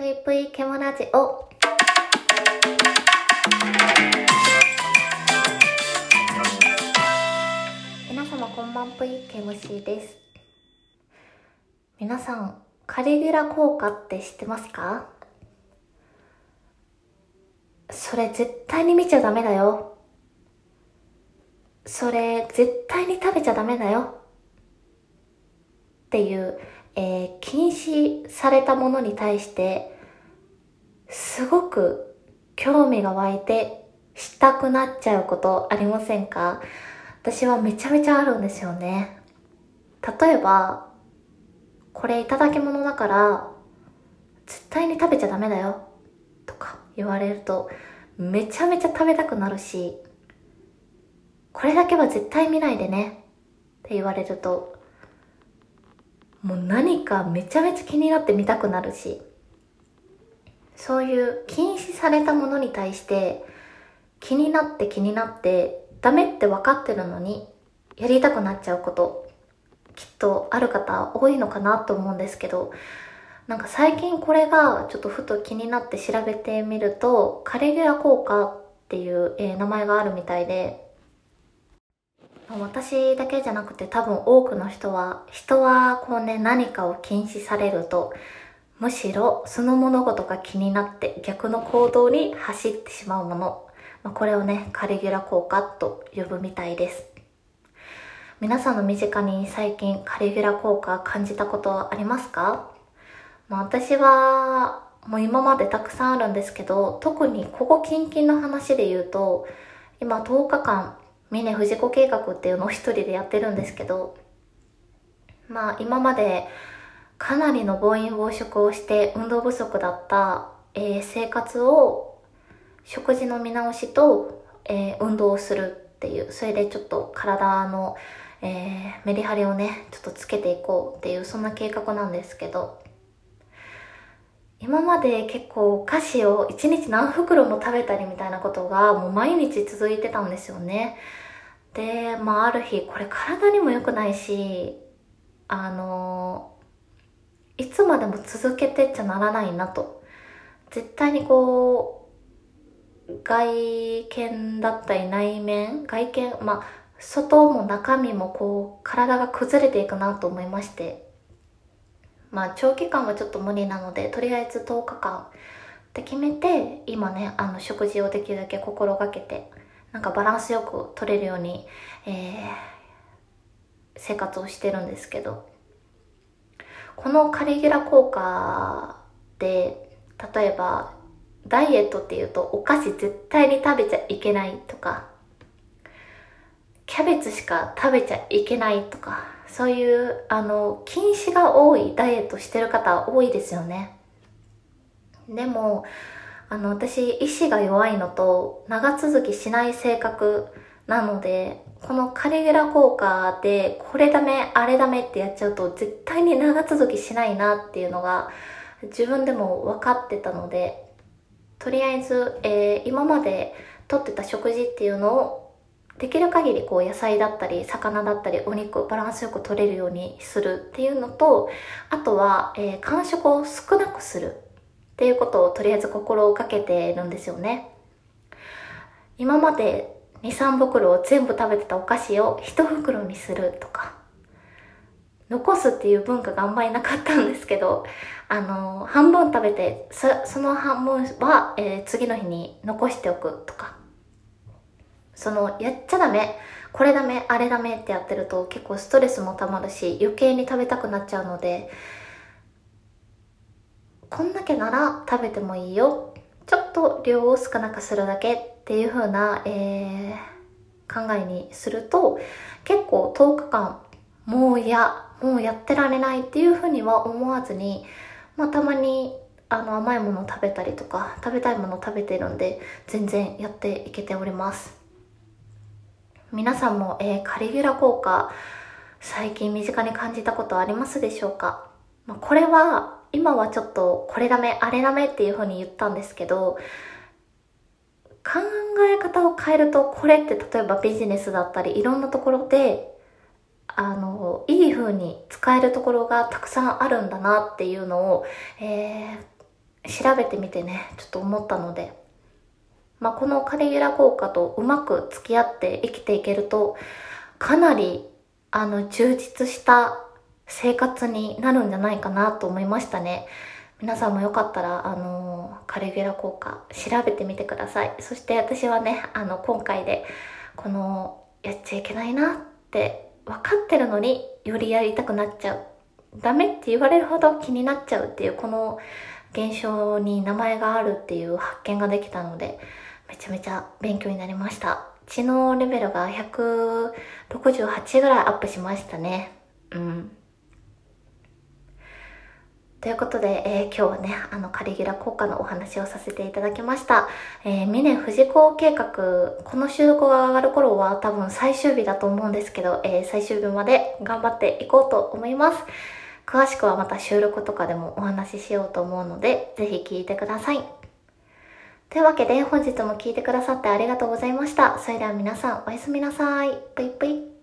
ぷいぷいケモラジオ。皆様こんばんぷいケムシーです。皆さん、カリギュラ効果って知ってますか？それ絶対に見ちゃダメだよ。それ絶対に食べちゃダメだよ。っていう、えー禁止されたものに対して、すごく興味が湧いてしたくなっちゃうことありませんか？私はめちゃめちゃあるんですよね。例えば、これいただき物だから、絶対に食べちゃダメだよ。とか言われると、めちゃめちゃ食べたくなるし、これだけは絶対見ないでね。って言われると、もう何かめちゃめちゃ気になって見たくなるし、そういう禁止されたものに対して気になって気になってダメって分かってるのにやりたくなっちゃうこときっとある方多いのかなと思うんですけどなんか最近これがちょっとふと気になって調べてみるとカリギュラ効果っていう、えー名前があるみたいで私だけじゃなくて多分多くの人は人はこうね何かを禁止されるとむしろその物事が気になって逆の行動に走ってしまうもの、まあ、これをねカリギュラ効果と呼ぶみたいです。皆さんの身近に最近カリギュラ効果感じたことありますか、まあ、私はもう今までたくさんあるんですけど特にここ近々の話で言うと今10日間峰富士子計画っていうのを一人でやってるんですけどまあ今までかなりの暴飲暴食をして運動不足だった、えー生活を食事の見直しと、えー運動をするっていうそれでちょっと体の、えーメリハリをねちょっとつけていこうっていうそんな計画なんですけど今まで結構お菓子を1日何袋も食べたりみたいなことがもう毎日続いてたんですよねでまあある日これ体にも良くないしあのいつまでも続けてっちゃならないなと。絶対にこう、外見だったり内面、外見、まあ、外も中身もこう、体が崩れていくなと思いまして。まあ、長期間はちょっと無理なので、とりあえず10日間。って決めて、今ね、あの、食事をできるだけ心がけて、なんかバランスよく取れるように、えー、生活をしてるんですけど、このカリギュラ効果で例えばダイエットっていうとお菓子絶対に食べちゃいけないとかキャベツしか食べちゃいけないとかそういうあの禁止が多いダイエットしてる方多いですよね。でもあの私意志が弱いのと長続きしない性格なのでこのカリギュラ効果でこれダメあれダメってやっちゃうと絶対に長続きしないなっていうのが自分でも分かってたのでとりあえず、えー今までとってた食事っていうのをできる限りこう野菜だったり魚だったりお肉バランスよく取れるようにするっていうのとあとは、えー間食を少なくするっていうことをとりあえず心がけてるんですよね。今まで23袋を全部食べてたお菓子を1袋にするとか残すっていう文化があんまりなかったんですけどあの半分食べてそその半分は、えー次の日に残しておくとかそのやっちゃダメこれダメあれダメってやってると結構ストレスもたまるし余計に食べたくなっちゃうのでこんだけなら食べてもいいよちょっと量を少なくするだけっていう風な、えー考えにすると結構10日間もう嫌もうやってられないっていう風には思わずにまあたまにあの甘いものを食べたりとか食べたいものを食べてるんで全然やっていけております。皆さんも、えーカリギュラ効果最近身近に感じたことありますでしょうか、まあ、これは今はちょっとこれダメあれダメっていう風に言ったんですけど考え方を変えるとこれって例えばビジネスだったりいろんなところであのいい風に使えるところがたくさんあるんだなっていうのを、えー調べてみてね、ちょっと思ったので、まあ、このカリギュラ効果とうまく付き合って生きていけると、かなり、あの、充実した生活になるんじゃないかなと思いましたね。皆さんもよかったら、あの、カリギュラ効果調べてみてください。そして私はね、あの、今回で、この、やっちゃいけないなって分かってるのによりやりたくなっちゃう。ダメって言われるほど気になっちゃうっていう、この現象に名前があるっていう発見ができたので、めちゃめちゃ勉強になりました。知能レベルが168ぐらいアップしましたね。うん。ということで、えー、今日はね、あの、カリギュラ効果のお話をさせていただきました。えー、峰富士港計画、この収録が上がる頃は多分最終日だと思うんですけど、えー、最終日まで頑張っていこうと思います。詳しくはまた収録とかでもお話ししようと思うので、ぜひ聞いてください。というわけで、本日も聞いてくださってありがとうございました。それでは皆さん、おやすみなさい。ぷいぷい。